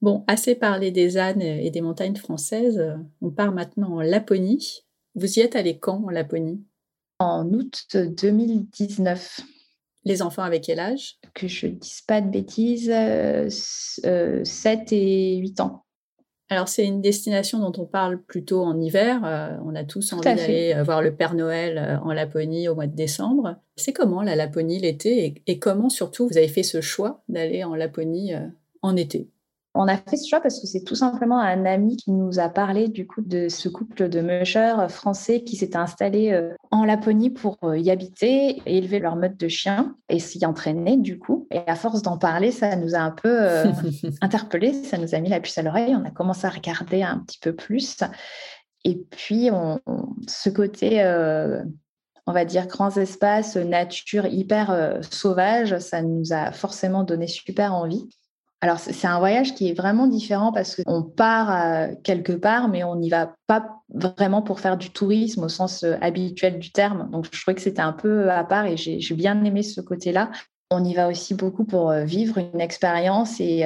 Bon, assez parlé des ânes et des montagnes françaises. On part maintenant en Laponie. Vous y êtes allé quand en Laponie? En août 2019. Les enfants avec quel âge? Que je ne dise pas de bêtises, 7 euh, et 8 ans. Alors, c'est une destination dont on parle plutôt en hiver. Euh, on a tous envie d'aller euh, voir le Père Noël en Laponie au mois de décembre. C'est comment la Laponie l'été? Et, comment surtout vous avez fait ce choix d'aller en Laponie en été? On a fait ce choix parce que c'est tout simplement un ami qui nous a parlé du coup de ce couple de mushers français qui s'était installé euh, en Laponie pour euh, y habiter et élever leur meute de chiens et s'y entraîner du coup. Et à force d'en parler, ça nous a un peu euh, interpellés, ça nous a mis la puce à l'oreille. On a commencé à regarder un petit peu plus. Et puis, ce côté on va dire, grands espaces, nature hyper sauvage, ça nous a forcément donné super envie. Alors, c'est un voyage qui est vraiment différent parce qu'on part euh, quelque part, mais on n'y va pas vraiment pour faire du tourisme au sens euh, habituel du terme. Donc, je trouvais que c'était un peu à part et j'ai bien aimé ce côté-là. On y va aussi beaucoup pour euh, vivre une expérience et,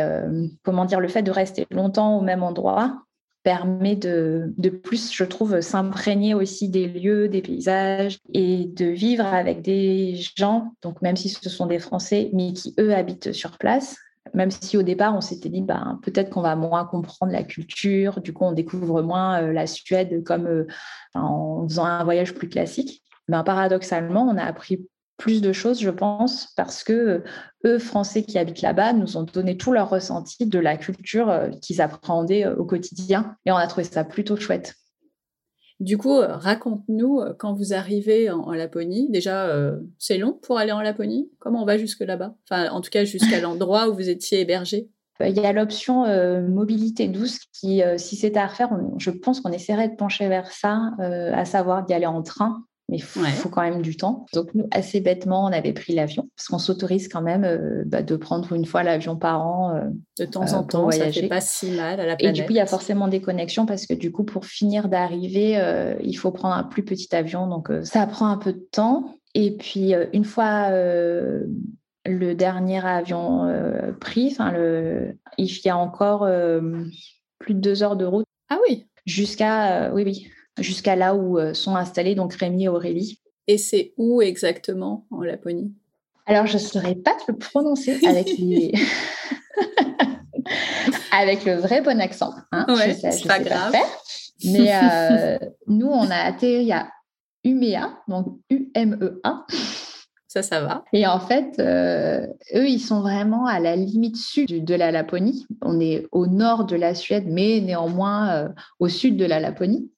comment dire, le fait de rester longtemps au même endroit permet de, de plus, je trouve, s'imprégner aussi des lieux, des paysages et de vivre avec des gens, donc même si ce sont des Français, mais qui, eux, habitent sur place, même si au départ, on s'était dit, bah, peut-être qu'on va moins comprendre la culture, du coup, on découvre moins euh, la Suède comme euh, en faisant un voyage plus classique. Ben, paradoxalement, on a appris plus de choses, je pense, parce que euh, eux, Français qui habitent là-bas, nous ont donné tout leur ressenti de la culture qu'ils appréhendaient au quotidien. Et on a trouvé ça plutôt chouette. Du coup, euh, raconte-nous euh, quand vous arrivez en, Laponie. Déjà, euh, c'est long pour aller en Laponie. Comment on va jusque là-bas? Enfin, en tout cas, jusqu'à l'endroit où vous étiez hébergé. Il y a l'option mobilité douce qui, si c'était à refaire, je pense qu'on essaierait de pencher vers ça, à savoir d'y aller en train mais il faut, quand même du temps. Donc nous, assez bêtement, on avait pris l'avion, parce qu'on s'autorise quand même euh, bah, de prendre une fois l'avion par an. Euh, de temps en euh, temps, voyager. ça fait pas si mal à la planète. Et du coup, il y a forcément des connexions, parce que du coup, pour finir d'arriver, il faut prendre un plus petit avion, donc ça prend un peu de temps. Et puis, une fois le dernier avion pris, le... il y a encore plus de deux heures de route. Ah oui Jusqu'à... oui, oui jusqu'à là où euh, sont installés donc Rémi et Aurélie. Et c'est où exactement en Laponie? Alors, je ne saurais pas te le prononcer avec avec le vrai bon accent. Hein. c'est pas grave. mais euh, nous, on a atterri à Umea, donc U-M-E-A. Ça, ça va. Et en fait, euh, eux, ils sont vraiment à la limite sud de la Laponie. On est au nord de la Suède, mais néanmoins au sud de la Laponie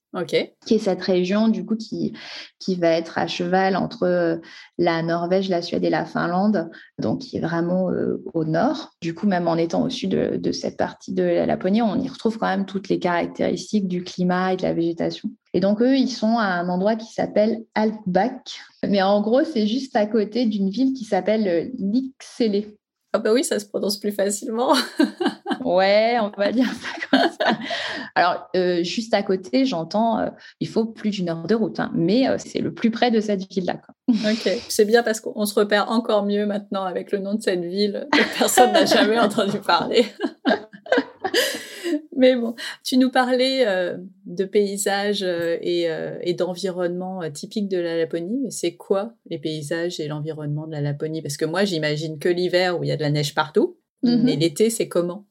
qui est cette région du coup qui, qui va être à cheval entre euh, la Norvège, la Suède et la Finlande, donc qui est vraiment euh, au nord. Du coup, même en étant au sud de, cette partie de la Laponie, on y retrouve quand même toutes les caractéristiques du climat et de la végétation. Et donc eux, ils sont à un endroit qui s'appelle Altbach, mais en gros, c'est juste à côté d'une ville qui s'appelle euh, Lixele. Ah bah oui, ça se prononce plus facilement. ouais, on va dire ça comme ça. Alors, euh, juste à côté, j'entends, euh, il faut plus d'une heure de route, hein, mais euh, c'est le plus près de cette ville-là. Ok, c'est bien parce qu'on se repère encore mieux maintenant avec le nom de cette ville que personne n'a jamais entendu parler. Mais bon, tu nous parlais euh, de paysages euh, et, euh, et d'environnement typiques de la Laponie, mais c'est quoi les paysages et l'environnement de la Laponie? Parce que moi, j'imagine que l'hiver où il y a de la neige partout, mm-hmm. mais l'été, c'est comment?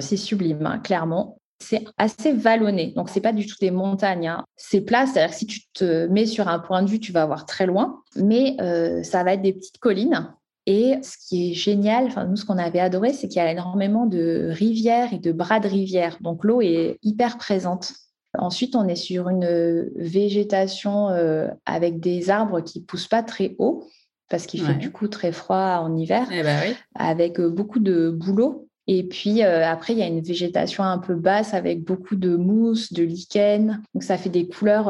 C'est sublime, hein, clairement. C'est assez vallonné, donc c'est pas du tout des montagnes. Hein. C'est plat, c'est-à-dire que si tu te mets sur un point de vue, tu vas voir très loin, mais ça va être des petites collines et ce qui est génial, enfin, nous, ce qu'on avait adoré, c'est qu'il y a énormément de rivières et de bras de rivières. Donc, l'eau est hyper présente. Ensuite, on est sur une végétation euh, avec des arbres qui poussent pas très haut parce qu'il fait du coup très froid en hiver, eh ben avec euh, beaucoup de bouleaux. Et puis euh, après, il y a une végétation un peu basse avec beaucoup de mousse, de lichen. Donc ça fait des couleurs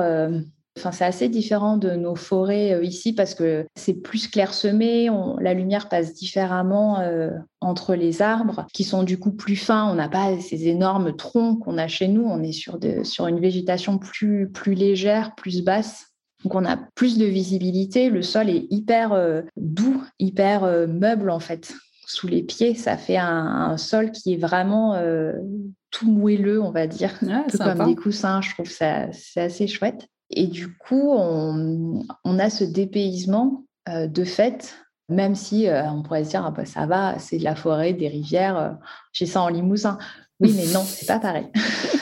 Enfin, c'est assez différent de nos forêts euh, ici parce que c'est plus clairsemé, la lumière passe différemment euh, entre les arbres qui sont du coup plus fins. On n'a pas ces énormes troncs qu'on a chez nous. On est sur, sur une végétation plus, plus légère, plus basse. Donc on a plus de visibilité. Le sol est hyper euh, doux, hyper meuble en fait. sous les pieds. Ça fait un, sol qui est vraiment tout moelleux, on va dire, un peu comme des coussins. Je trouve ça c'est assez chouette. Et du coup, on, a ce dépaysement de fait même si on pourrait se dire ah bah, ça va, c'est de la forêt, des rivières, j'ai ça en Limousin. Oui, mais non, c'est pas pareil.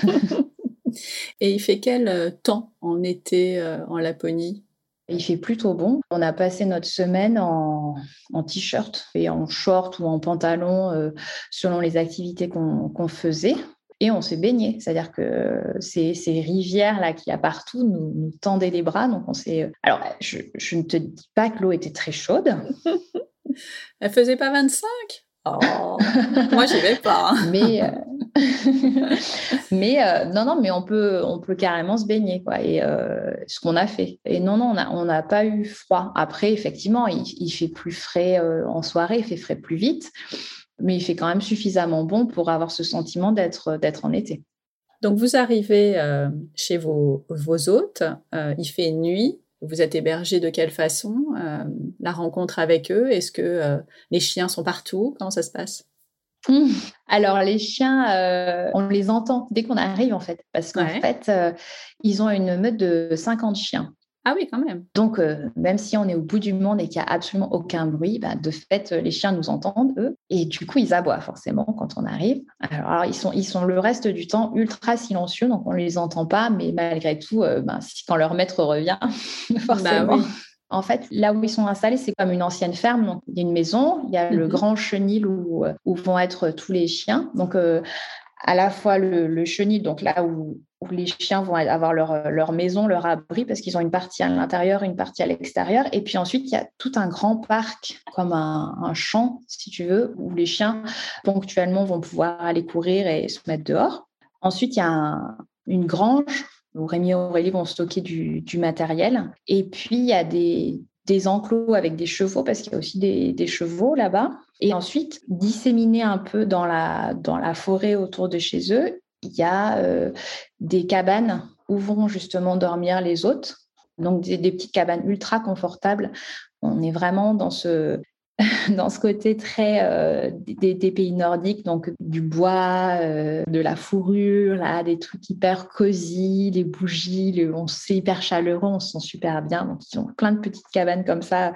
Et il fait quel temps en été en Laponie? Il fait plutôt bon. On a passé notre semaine en, t-shirt et en short ou en pantalon selon les activités qu'on faisait et on s'est baigné. C'est-à-dire que ces, rivières-là qu'il y a partout nous, tendaient les bras. Donc on s'est. Alors, je, ne te dis pas que l'eau était très chaude. Elle faisait pas 25 Oh, moi j'y vais pas. Hein. Mais, euh, mais euh, non, non, mais on peut, on peut carrément se baigner, quoi. Et euh, ce qu'on a fait. Et non, non, on n'a pas eu froid. Après, effectivement, il, il fait plus frais en soirée, il fait frais plus vite mais il fait quand même suffisamment bon pour avoir ce sentiment d'être d'être en été. Donc vous arrivez euh, chez vos, vos hôtes, euh, il fait nuit, vous êtes hébergé de quelle façon euh, La rencontre avec eux, est-ce que les chiens sont partout? Comment ça se passe? Mmh. Alors les chiens, on les entend dès qu'on arrive en fait, parce qu'en fait, ils ont une meute de 50 chiens. Ah oui, quand même. Donc, euh, même si on est au bout du monde et qu'il n'y a absolument aucun bruit, bah, de fait, les chiens nous entendent, eux. Et du coup, ils aboient forcément quand on arrive. Alors, ils, sont, ils sont le reste du temps ultra silencieux, donc on ne les entend pas, mais malgré tout, euh, bah, quand leur maître revient, forcément. Bah en fait, là où ils sont installés, c'est comme une ancienne ferme. Donc, il y a une maison, il y a le mhm. grand chenil où, euh, où, vont être tous les chiens. Donc, à la fois le, chenil, donc là où, les chiens vont avoir leur, maison, leur abri, parce qu'ils ont une partie à l'intérieur, une partie à l'extérieur. Et puis ensuite, il y a tout un grand parc, comme un, champ, si tu veux, où les chiens ponctuellement vont pouvoir aller courir et se mettre dehors. Ensuite, il y a une grange où Rémi et Aurélie vont stocker du, matériel. Et puis, il y a des, des enclos avec des chevaux, parce qu'il y a aussi des, chevaux là-bas. Et ensuite, disséminés un peu dans la, dans la forêt autour de chez eux, il y a euh, des cabanes où vont justement dormir les hôtes. Donc des, des, petites cabanes ultra confortables. On est vraiment dans ce, dans ce côté très euh, des, pays nordiques, donc du bois, euh, de la fourrure, là, des trucs hyper cosy, les bougies, on c'est hyper chaleureux, on se sent super bien. Donc ils ont plein de petites cabanes comme ça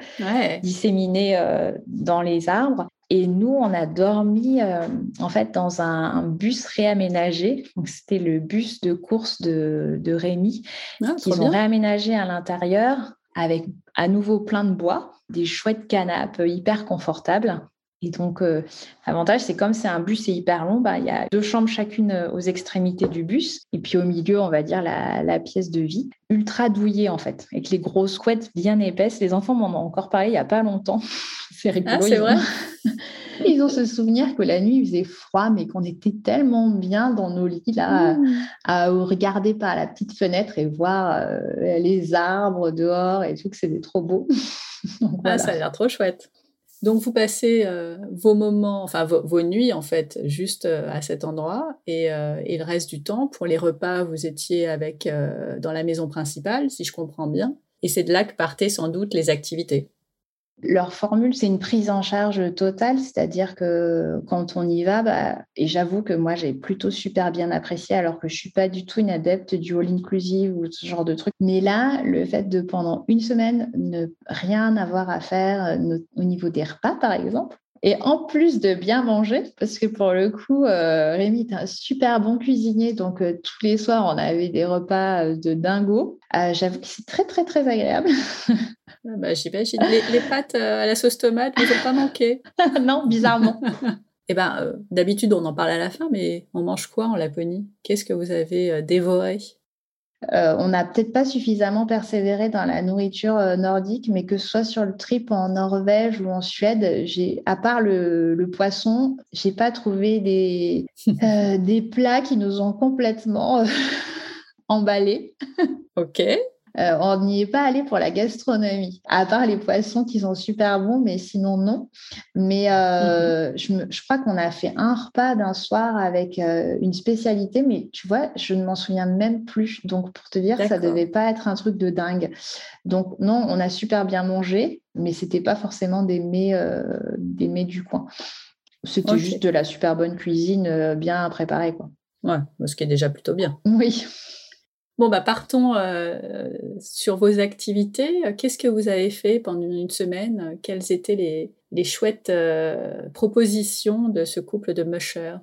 disséminées euh, dans les arbres. Et nous, on a dormi en fait dans un, bus réaménagé. c'était le bus de course de, de Rémi ah, qu'ils ont réaménagé à l'intérieur avec à nouveau plein de bois, des chouettes canapes hyper confortables. Et donc, euh, l'avantage, c'est comme c'est un bus est hyper long, bah, il y a deux chambres chacune euh, aux extrémités du bus. Et puis au milieu, on va dire la, pièce de vie, ultra douillée en fait, avec les grosses couettes bien épaisses. Les enfants m'en ont encore parlé il n'y a pas longtemps. c'est rigolo. Ah, c'est vrai? Ils ont ce souvenir que la nuit, il faisait froid, mais qu'on était tellement bien dans nos lits, là, mmh. à, regarder par la petite fenêtre et voir euh, les arbres dehors et tout, que c'était trop beau. ah, ça a l'air trop chouette. Donc, vous passez euh, vos moments, enfin vos, nuits, en fait, juste euh, à cet endroit. Et, et, le reste du temps, pour les repas, vous étiez avec dans la maison principale, si je comprends bien. Et c'est de là que partaient sans doute les activités. Leur formule, c'est une prise en charge totale, c'est-à-dire que quand on y va, bah, et j'avoue que moi j'ai plutôt super bien apprécié, alors que je suis pas du tout une adepte du all inclusive ou ce genre de truc. Mais là, le fait de pendant une semaine ne rien avoir à faire euh, au niveau des repas, par exemple, et en plus de bien manger, parce que pour le coup, euh, Rémi est un super bon cuisinier, donc euh, tous les soirs, on avait des repas de dingo. J'avoue que c'est très, très, très agréable. Ah bah, J'imagine. Les, les, pâtes euh, à la sauce tomate ne ont pas manqué. non, bizarrement. Eh ben, euh, d'habitude, on en parle à la fin, mais on mange quoi en Laponie? Qu'est-ce que vous avez euh, On n'a peut-être pas suffisamment persévéré dans la nourriture nordique, mais que ce soit sur le trip en Norvège ou en Suède, j'ai, à part le, le poisson, j'ai pas trouvé des, des plats qui nous ont complètement emballés. ok. Euh, on n'y est pas allé pour la gastronomie, à part les poissons qui sont super bons, mais sinon non. Mais euh, mhm. je, crois qu'on a fait un repas d'un soir avec euh, une spécialité, mais tu vois, je ne m'en souviens même plus. Donc pour te dire, ça devait pas être un truc de dingue. Donc non, on a super bien mangé, mais c'était pas forcément des mets, des mets du coin. C'était juste de la super bonne cuisine bien préparée. Quoi. Ouais, ce qui est déjà plutôt bien. Oui. Bon, bah partons sur vos activités. Qu'est-ce que vous avez fait pendant une semaine? Quelles étaient les, les chouettes propositions de ce couple de mushers?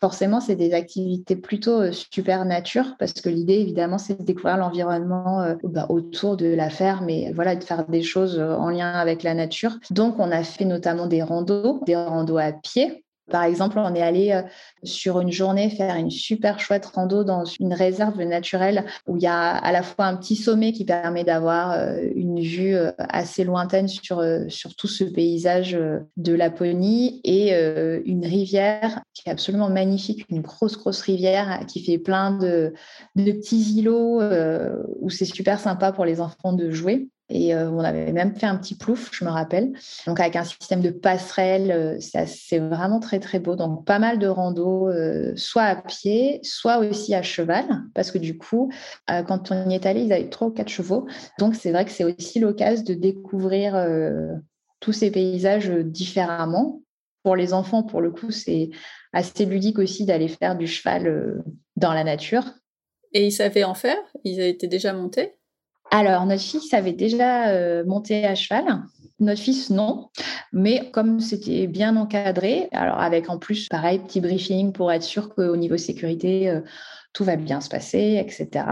Forcément, c'est des activités plutôt super nature parce que l'idée, évidemment, c'est de découvrir l'environnement bah, autour de la ferme et voilà, de faire des choses en lien avec la nature. Donc, on a fait notamment des randos, des randos à pied par exemple, on est allé euh, sur une journée faire une super chouette rando dans une réserve naturelle où il y a à la fois un petit sommet qui permet d'avoir euh, une vue euh, assez lointaine sur, tout ce paysage de Laponie et une rivière qui est absolument magnifique, une grosse, grosse rivière qui fait plein de, de petits îlots où c'est super sympa pour les enfants de jouer. Et euh, on avait même fait un petit plouf, je me rappelle. Donc avec un système de passerelle, euh, c'est vraiment très très beau. Donc pas mal de rando, euh, soit à pied, soit aussi à cheval, parce que du coup, quand on y est allé, ils avaient trois ou quatre chevaux. Donc c'est vrai que c'est aussi l'occasion de découvrir tous ces paysages différemment. Pour les enfants, pour le coup, c'est assez ludique aussi d'aller faire du cheval dans la nature. Et ils savaient en faire? Ils étaient déjà montés? Alors, notre fils avait déjà euh, monté à cheval. Notre fils, non. Mais comme c'était bien encadré, alors avec en plus, pareil, petit briefing pour être sûr qu'au niveau sécurité, euh, tout va bien se passer, etc.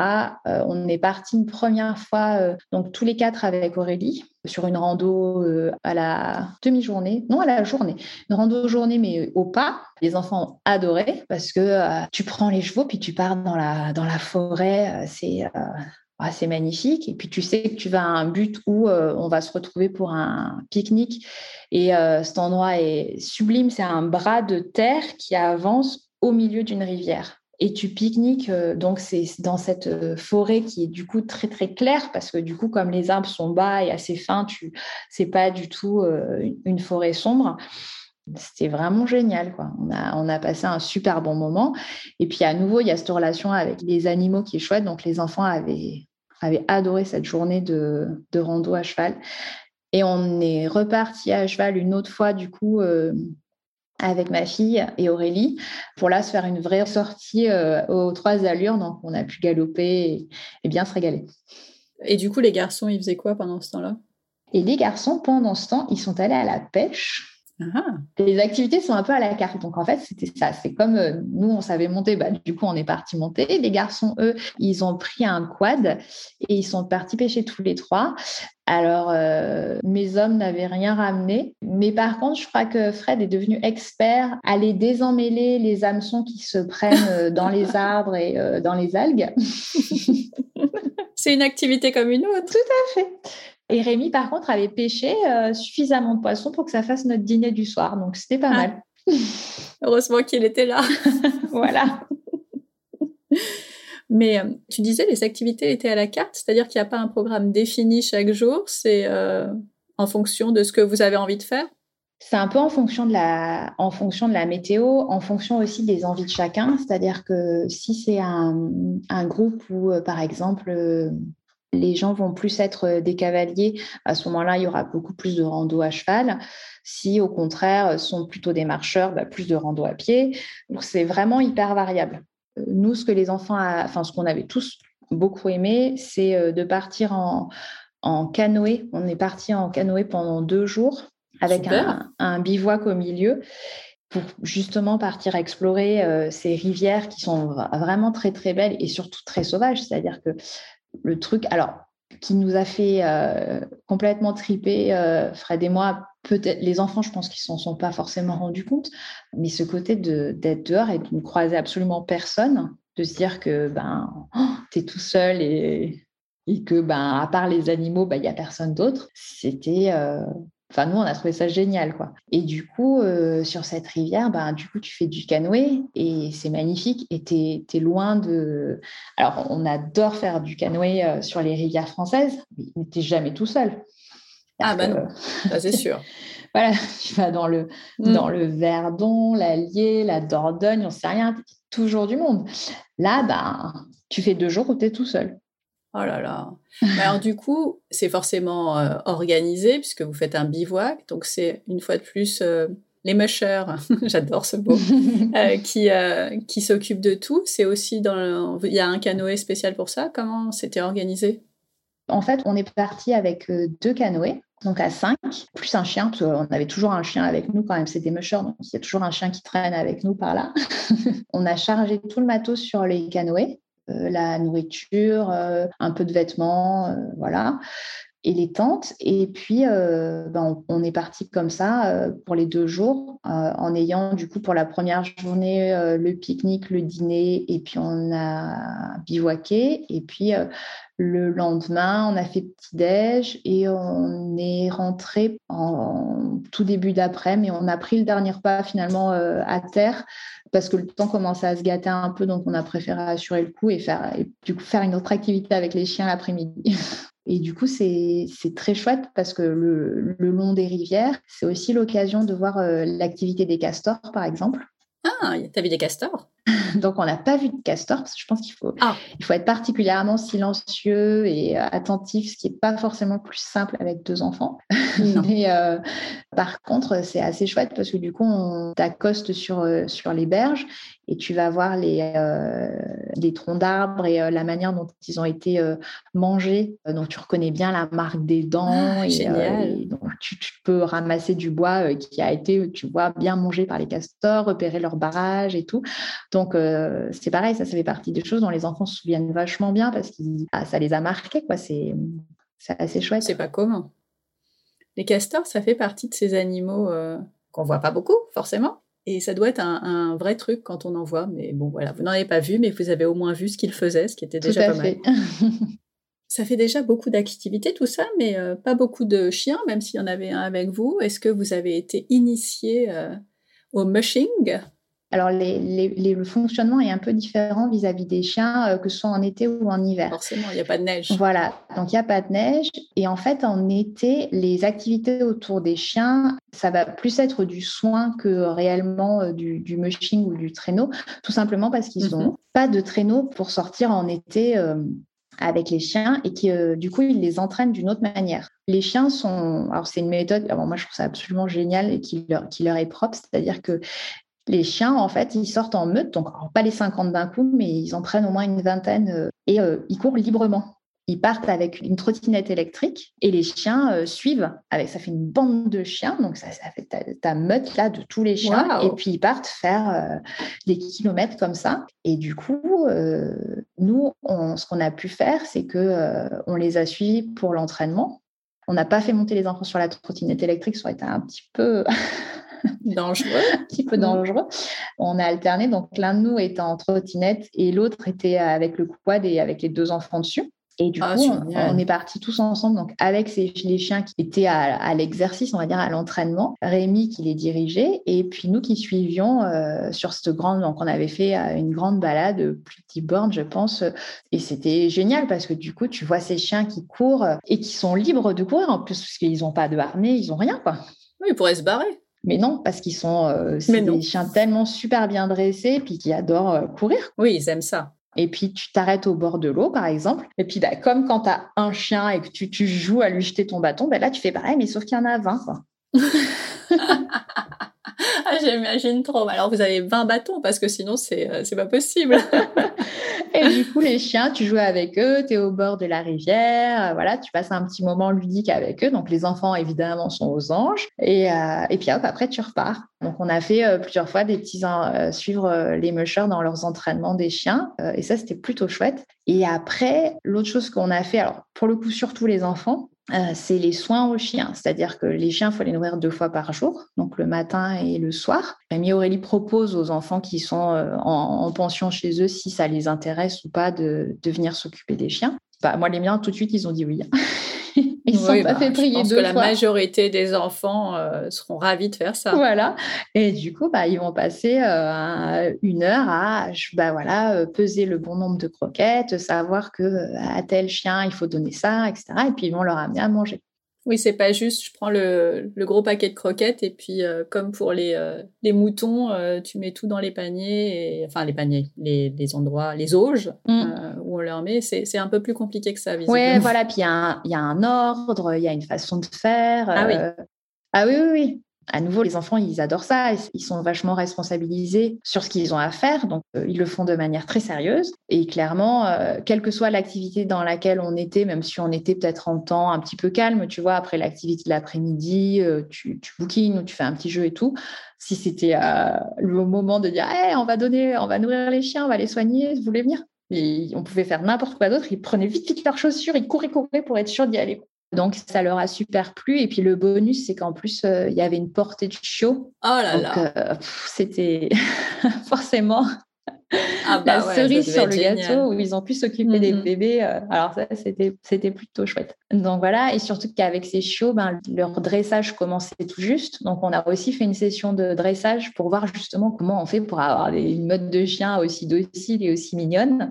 Euh, on est parti une première fois, donc tous les quatre avec Aurélie, sur une rando à la demi-journée, non à la journée, une rando journée mais au pas. Les enfants adoré parce que tu prends les chevaux puis tu pars dans la, dans la forêt. c'est ah, c'est magnifique. Et puis tu sais que tu vas à un but où euh, on va se retrouver pour un pique-nique. Et euh, cet endroit est sublime. C'est un bras de terre qui avance au milieu d'une rivière. Et tu pique-niques, euh, donc c'est dans cette forêt qui est du coup très très claire parce que du coup comme les arbres sont bas et assez fins, tu c'est pas du tout une forêt sombre. C'était vraiment génial. Quoi. On, a, on a passé un super bon moment. Et puis à nouveau, il y a cette relation avec les animaux qui est chouette. Donc les enfants avaient avait adoré cette journée de, de, rando à cheval. Et on est reparti à cheval une autre fois, du coup, euh, avec ma fille et Aurélie, pour là se faire une vraie sortie euh, aux trois allures. Donc, on a pu galoper et, bien se régaler. Et du coup, les garçons, ils faisaient quoi pendant ce temps-là? Et les garçons, pendant ce temps, ils sont allés à la pêche. Ah. Les activités sont un peu à la carte. Donc, en fait, c'était ça. C'est comme euh, nous, on savait monter. Bah, du coup, on est parti monter. Les garçons, eux, ils ont pris un quad et ils sont partis pêcher tous les trois. Alors, euh, mes hommes n'avaient rien ramené. Mais par contre, je crois que Fred est devenu expert à les désemmêler les hameçons qui se prennent euh, dans les arbres et dans les algues. C'est une activité comme une autre. Tout à fait. Et Rémi, par contre, avait pêché euh, suffisamment de poissons pour que ça fasse notre dîner du soir. Donc, c'était pas ah. mal. Heureusement qu'il était là. voilà. Mais euh, tu disais, les activités étaient à la carte, c'est-à-dire qu'il n'y a pas un programme défini chaque jour, c'est euh, en fonction de ce que vous avez envie de faire? C'est un peu en fonction, de la, en fonction de la météo, en fonction aussi des envies de chacun. C'est-à-dire que si c'est un, un, groupe où, par exemple, les gens vont plus être euh, des cavaliers, à ce moment-là, il y aura beaucoup plus de rando à cheval. Si au contraire, sont plutôt des marcheurs, bah, plus de rando à pied. Donc c'est vraiment hyper variable. Euh, nous, ce que les enfants, enfin ce qu'on avait tous beaucoup aimé, c'est euh, de partir en, en canoë. On est parti en canoë pendant deux jours avec un, un, bivouac au milieu pour justement partir explorer ces rivières qui sont vraiment très très belles et surtout très sauvages. C'est-à-dire que le truc, alors, qui nous a fait euh, complètement triper, euh, Fred et moi, peut-être les enfants, je pense qu'ils s'en sont pas forcément rendus compte, mais ce côté d'être dehors et de ne croiser absolument personne, de se dire que ben, oh, tu es tout seul et, et, que, ben, à part les animaux, ben, il ben, n'y a personne d'autre, c'était euh, Enfin, nous, on a trouvé ça génial, quoi. Et du coup, euh, sur cette rivière, ben, du coup, tu fais du canoë et c'est magnifique. Et tu es, loin de. Alors, on adore faire du canoë euh, sur les rivières françaises, mais tu jamais tout seul. Ah, ben non, c'est sûr. voilà, tu vas dans le, mm. dans le Verdon, l'Allier, la Dordogne, on sait rien, toujours du monde. Là, ben, tu fais deux jours où tu es tout seul. Oh là là. Alors du coup, c'est forcément euh, organisé puisque vous faites un bivouac. Donc c'est une fois de plus euh, les mushers, j'adore ce mot, euh, qui, qui s'occupent de tout. C'est aussi dans. Il y a un canoë spécial pour ça. Comment c'était organisé? En fait, on est parti avec deux canoës donc à 5, plus un chien, parce qu'on avait toujours un chien avec nous quand même, c'est des mushers, donc il y a toujours un chien qui traîne avec nous par là. on a chargé tout le matos sur les canoës, la nourriture, euh, un peu de vêtements, euh, voilà et les tentes. Et puis, ben, on, est parti comme ça pour les deux jours, en ayant du coup pour la première journée le pique-nique, le dîner, et puis on a bivouaqué. Et puis le lendemain, on a fait petit-déj et on est rentré en tout début d'après, mais on a pris le dernier repas finalement à terre parce que le temps commençait à se gâter un peu, donc on a préféré assurer le coup et faire, du coup, une autre activité avec les chiens l'après-midi. Et du coup, c'est très chouette parce que le, long des rivières, c'est aussi l'occasion de voir euh, l'activité des castors, par exemple. Ah, t'as vu des castors? Donc, on n'a pas vu de castors parce que je pense qu'il faut, ah. il faut être particulièrement silencieux et euh, attentif, ce qui n'est pas forcément plus simple avec deux enfants. Mais euh, par contre, c'est assez chouette parce que du coup, on t'accoste sur, sur les berges et tu vas voir les, les troncs d'arbres et la manière dont ils ont été mangés. Donc, tu reconnais bien la marque des dents. Ah, et, donc, tu, peux ramasser du bois qui a été, tu vois, bien mangé par les castors, repérer leur barrage et tout. Donc, c'est pareil, ça, ça fait partie des choses dont les enfants se souviennent vachement bien parce que ah, ça les a marqués, quoi. C'est assez chouette. C'est pas commun. Les castors, ça fait partie de ces animaux qu'on voit pas beaucoup, forcément, et ça doit être un, vrai truc quand on en voit. Mais bon, voilà, vous n'en avez pas vu, mais vous avez au moins vu ce qu'il faisait, ce qui était déjà pas mal. ça fait déjà beaucoup d'activités, tout ça, mais euh, pas beaucoup de chiens, même s'il y en avait un avec vous. Est-ce que vous avez été initié euh, au mushing? Alors, le fonctionnement est un peu différent vis-à-vis des chiens, euh, que ce soit en été ou en hiver. Forcément, il n'y a pas de neige. Voilà, donc il n'y a pas de neige. Et en fait, en été, les activités autour des chiens, ça va plus être du soin que réellement du, mushing ou du traîneau, tout simplement parce qu'ils n'ont mhm. pas de traîneau pour sortir en été. Euh, avec les chiens et qui, du coup, ils les entraînent d'une autre manière. Les chiens sont, alors c'est une méthode, moi je trouve ça absolument génial et qui leur, qui leur est propre, c'est-à-dire que les chiens, en fait, ils sortent en meute, donc pas les 50 d'un coup, mais ils en prennent au moins une vingtaine euh, et euh, ils courent librement. Ils partent avec une trottinette électrique et les chiens euh, suivent. Avec, ça fait une bande de chiens, donc ça, fait ta, meute là de tous les chiens. Et puis ils partent faire des kilomètres comme ça. Et du coup, nous, ce qu'on a pu faire, c'est que on les a suivis pour l'entraînement. On n'a pas fait monter les enfants sur la trottinette électrique, ça aurait été un petit peu dangereux, un petit peu dangereux. On a alterné, donc l'un de nous était en trottinette et l'autre était avec le quad et avec les deux enfants dessus. Et du ah, coup, on, est partis tous ensemble, donc avec les chiens qui étaient à, l'exercice, on va dire à l'entraînement, Rémi qui les dirigeait, et puis nous qui suivions euh, sur cette grande, donc on avait fait euh, une grande balade, plus petit borne, je pense, et c'était génial parce que du coup, tu vois ces chiens qui courent et qui sont libres de courir en plus, parce qu'ils n'ont pas de harnais, ils n'ont rien, quoi. Oui, ils pourraient se barrer. Mais non, parce qu'ils sont euh, des chiens tellement super bien dressés, puis qui adorent euh, courir. Oui, ils aiment ça. Et puis tu t'arrêtes au bord de l'eau, par exemple. Et puis bah, comme quand tu as un chien et que tu, joues à lui jeter ton bâton, bah, là tu fais pareil, mais sauf qu'il y en a 20. Quoi. ah, J'imagine trop. Alors vous avez 20 bâtons parce que sinon c'est euh, pas possible. Et du coup, les chiens, tu joues avec eux, tu es au bord de la rivière, euh, voilà, tu passes un petit moment ludique avec eux. Donc, les enfants, évidemment, sont aux anges. Et, euh, et puis, hop, après, tu repars. Donc, on a fait euh, plusieurs fois des petits suivre les mushers dans leurs entraînements des chiens. et ça, c'était plutôt chouette. Et après, l'autre chose qu'on a fait, alors pour le coup, surtout les enfants, euh, c'est les soins aux chiens. C'est-à-dire que les chiens, il faut les nourrir deux fois par jour, donc le matin et le soir. Rémi Aurélie propose aux enfants qui sont euh, en, pension chez eux, si ça les intéresse ou pas, de, de venir s'occuper des chiens. Bah, moi, les miens, tout de suite, ils ont dit oui. Ils sont pas bah, fait prier je pense que la majorité des enfants euh, seront ravis de faire ça. Voilà. Et du coup, bah, ils vont passer euh, une heure à bah, voilà, euh, peser le bon nombre de croquettes, savoir que à tel chien, il faut donner ça, etc. Et puis, ils vont leur amener à manger. Oui, c'est pas juste, je prends le, le, gros paquet de croquettes et puis comme pour les, les moutons, tu mets tout dans les paniers, et, enfin les paniers, les, les endroits, les auges mm. où on leur met. C'est un peu plus compliqué que ça, visiblement. Oui, voilà, puis il y, y, a un ordre, il y a une façon de faire. Ah oui. Ah oui, oui, oui. À nouveau, les enfants, ils adorent ça. Ils sont vachement responsabilisés sur ce qu'ils ont à faire. Donc, euh, ils le font de manière très sérieuse. Et clairement, euh, quelle que soit l'activité dans laquelle on était, même si on était peut-être en temps un petit peu calme, tu vois, après l'activité de l'après-midi, euh, tu, tu bookines ou tu fais un petit jeu et tout. Si c'était le moment de dire, hey, on va donner, on va nourrir les chiens, on va les soigner, vous voulez venir? On pouvait faire n'importe quoi d'autre. Ils prenaient vite, vite leurs chaussures, ils couraient, couraient pour être sûrs d'y aller. Donc, ça leur a super plu. Et puis, le bonus, c'est qu'en plus, euh, il y avait une portée de chiot. Oh là là. Euh, c'était forcément ah bah la cerise sur le gâteau où ils ont pu s'occuper des mm-hmm. bébés. Euh, alors, ça, c'était plutôt chouette. Donc, voilà. Et surtout qu'avec ces chiots, ben, leur dressage commençait tout juste. Donc, on a aussi fait une session de dressage pour voir justement comment on fait pour avoir une mode de chien aussi docile et aussi mignonne.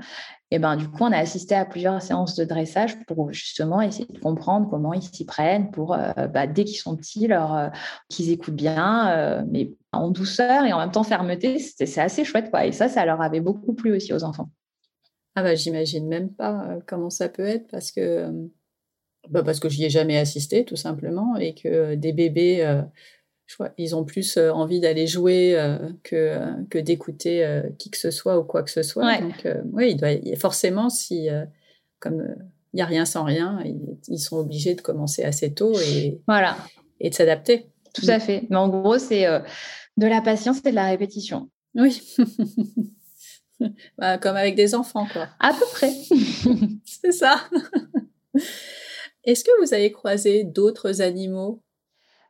Et ben, du coup, on a assisté à plusieurs séances de dressage pour justement essayer de comprendre comment ils s'y prennent pour, euh, bah, dès qu'ils sont petits, euh, qu'ils écoutent bien, euh, mais en douceur et en même temps fermeté. C'est assez chouette. Quoi. Et ça, ça leur avait beaucoup plu aussi aux enfants. Ah bah, j'imagine même pas comment ça peut être parce que, bah parce que j'y ai jamais assisté, tout simplement, et que des bébés ils ont plus euh, envie d'aller jouer euh, que, euh, que d'écouter qui que ce soit ou quoi que ce soit. Donc, oui, il doit, forcément, si, comme il n'y a rien sans rien, ils, sont obligés de commencer assez tôt et, voilà. et de s'adapter. Tout à fait. Mais en gros, c'est de la patience et de la répétition. Oui. bah, comme avec des enfants, quoi. À peu près. c'est ça. Est-ce que vous avez croisé d'autres animaux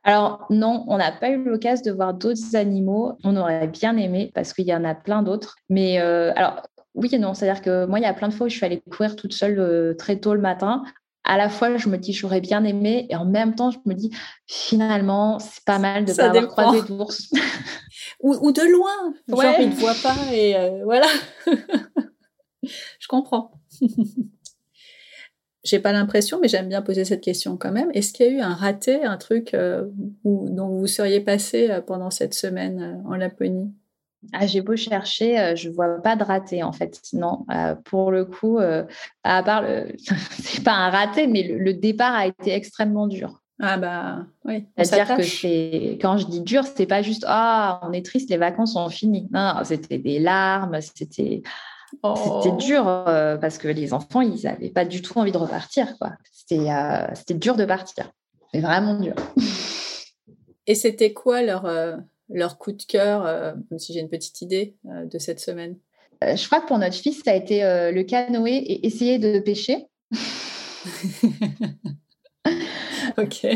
alors non, on n'a pas eu l'occasion de voir d'autres animaux. On aurait bien aimé parce qu'il y en a plein d'autres. Mais euh, alors oui et non, c'est-à-dire que moi, il y a plein de fois où je suis allée courir toute seule euh, très tôt le matin. À la fois, je me dis j'aurais bien aimé et en même temps, je me dis finalement, c'est pas mal de ne pas avoir croisé d'ours. ou, de loin, ouais. genre ils ne voient pas et euh, voilà. je comprends. J'ai pas l'impression, mais j'aime bien poser cette question quand même. Est-ce qu'il y a eu un raté, un truc euh, où, dont vous seriez passé euh, pendant cette semaine euh, en Laponie? Ah, j'ai beau chercher, je vois pas de raté en fait. Non, pour le coup, à part le, c'est pas un raté, mais le, départ a été extrêmement dur. Ah bah oui. C'est-à-dire que c'est quand je dis dur, c'est pas juste ah on est triste, les vacances sont finies. Non, c'était des larmes, c'était c'était oh. dur euh, parce que les enfants, ils n'avaient pas du tout envie de repartir. C'était, euh, c'était dur de partir. C'est vraiment dur. Et c'était quoi leur, euh, leur coup de cœur, même si j'ai une petite idée de cette semaine? Je crois que pour notre fils, ça a été le canoë et essayer de pêcher. ok.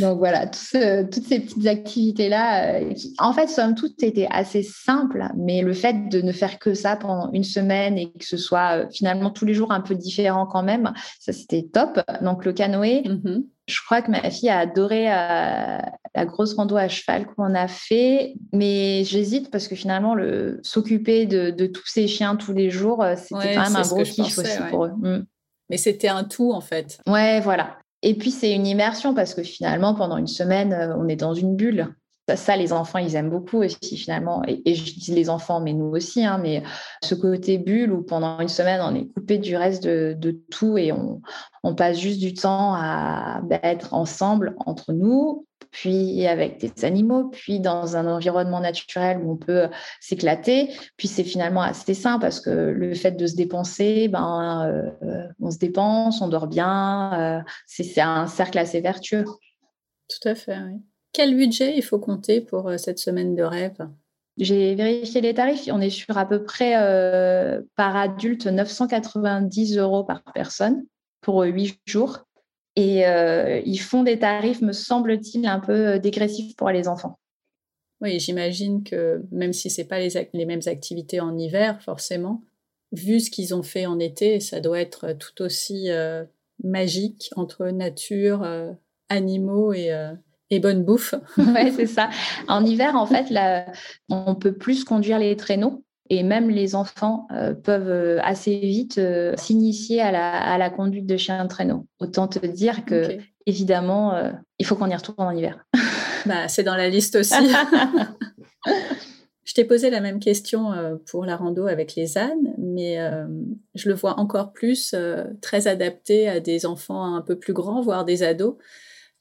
Donc voilà, toutes ces petites activités-là, euh, en fait, somme toute, c'était assez simple, mais le fait de ne faire que ça pendant une semaine et que ce soit euh, finalement tous les jours un peu différent quand même, ça c'était top. Donc le canoë, mm-hmm. je crois que ma fille a adoré euh, la grosse rando à cheval qu'on a fait, mais j'hésite parce que finalement, le s'occuper de, tous ces chiens tous les jours, c'était quand même un gros kiff aussi pour eux. Mm. Mais c'était un tout en fait. Ouais, voilà. Et puis, c'est une immersion parce que finalement, pendant une semaine, euh, on est dans une bulle. Ça, les enfants, ils aiment beaucoup aussi finalement. Et, je dis les enfants, mais nous aussi. Hein, mais ce côté bulle où pendant une semaine, on est coupé du reste de, tout et on, passe juste du temps à bah, être ensemble entre nous, puis avec des animaux, puis dans un environnement naturel où on peut s'éclater. Puis c'est finalement assez sain parce que le fait de se dépenser, ben, euh, on se dépense, on dort bien. Euh, c'est un cercle assez vertueux. Tout à fait, oui. Quel budget il faut compter pour euh, cette semaine de rêve? J'ai vérifié les tarifs. On est sur à peu près par adulte 990 euros par personne pour huit jours. Et euh, ils font des tarifs, me semble-t-il, un peu euh, dégressifs pour les enfants. Oui, j'imagine que même si ce n'est pas les, les, mêmes activités en hiver, forcément, vu ce qu'ils ont fait en été, ça doit être tout aussi euh, magique entre nature, animaux et, et bonne bouffe. oui, c'est ça. En hiver, en fait, là, on peut plus conduire les traîneaux. Et même les enfants euh, peuvent euh, assez vite euh, s'initier à la, conduite de chiens de traîneau. Autant te dire que, évidemment, il faut qu'on y retourne en hiver. bah, c'est dans la liste aussi. je t'ai posé la même question pour la rando avec les ânes, mais je le vois encore plus très adapté à des enfants un peu plus grands, voire des ados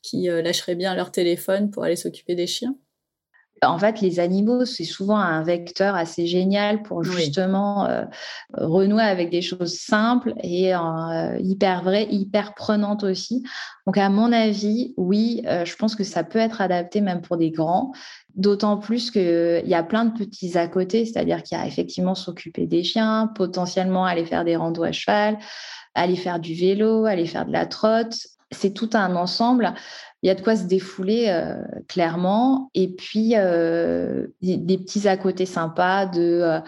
qui lâcheraient bien leur téléphone pour aller s'occuper des chiens en fait, les animaux, c'est souvent un vecteur assez génial pour justement euh, renouer avec des choses simples et euh, hyper vraies, hyper prenantes aussi. Donc, à mon avis, oui, euh, je pense que ça peut être adapté même pour des grands. D'autant plus qu'il y a plein de petits à côté, c'est-à-dire qu'il y a effectivement s'occuper des chiens, potentiellement aller faire des randos à cheval, aller faire du vélo, aller faire de la trotte. C'est tout un ensemble il y a de quoi se défouler euh, clairement. Et puis, euh, des, petits à côté sympas de euh,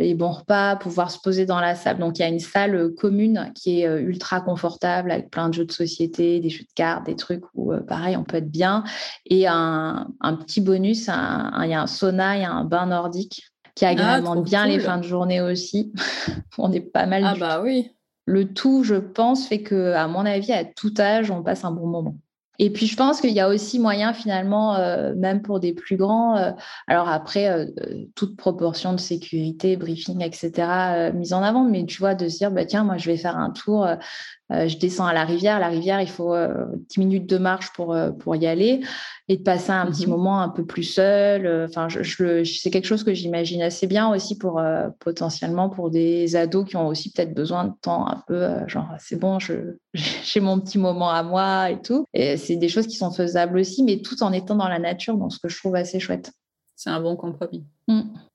les bons repas, pouvoir se poser dans la salle. Donc, il y a une salle commune qui est ultra confortable avec plein de jeux de société, des jeux de cartes, des trucs où, pareil, on peut être bien. Et un, petit bonus, il y a un sauna, il y a un bain nordique qui ah, agrémente bien les fins de journée aussi. on est pas mal. Ah, bah oui. Le tout, je pense, fait que, à mon avis, à tout âge, on passe un bon moment. Et puis, je pense qu'il y a aussi moyen, finalement, euh, même pour des plus grands, euh, alors après, euh, toute proportion de sécurité, briefing, etc., mise en avant, mais tu vois, de se dire, bah, tiens, moi, je vais faire un tour je descends à la rivière. La rivière, il faut 10 euh, minutes de marche pour, euh, pour y aller et de passer un petit mhm. moment un peu plus seul. Enfin, je, c'est quelque chose que j'imagine assez bien aussi pour potentiellement pour des ados qui ont aussi peut-être besoin de temps un peu, genre c'est bon, je, j'ai mon petit moment à moi et tout. Et c'est des choses qui sont faisables aussi, mais tout en étant dans la nature, donc ce que je trouve assez chouette. C'est un bon compromis. Mmh.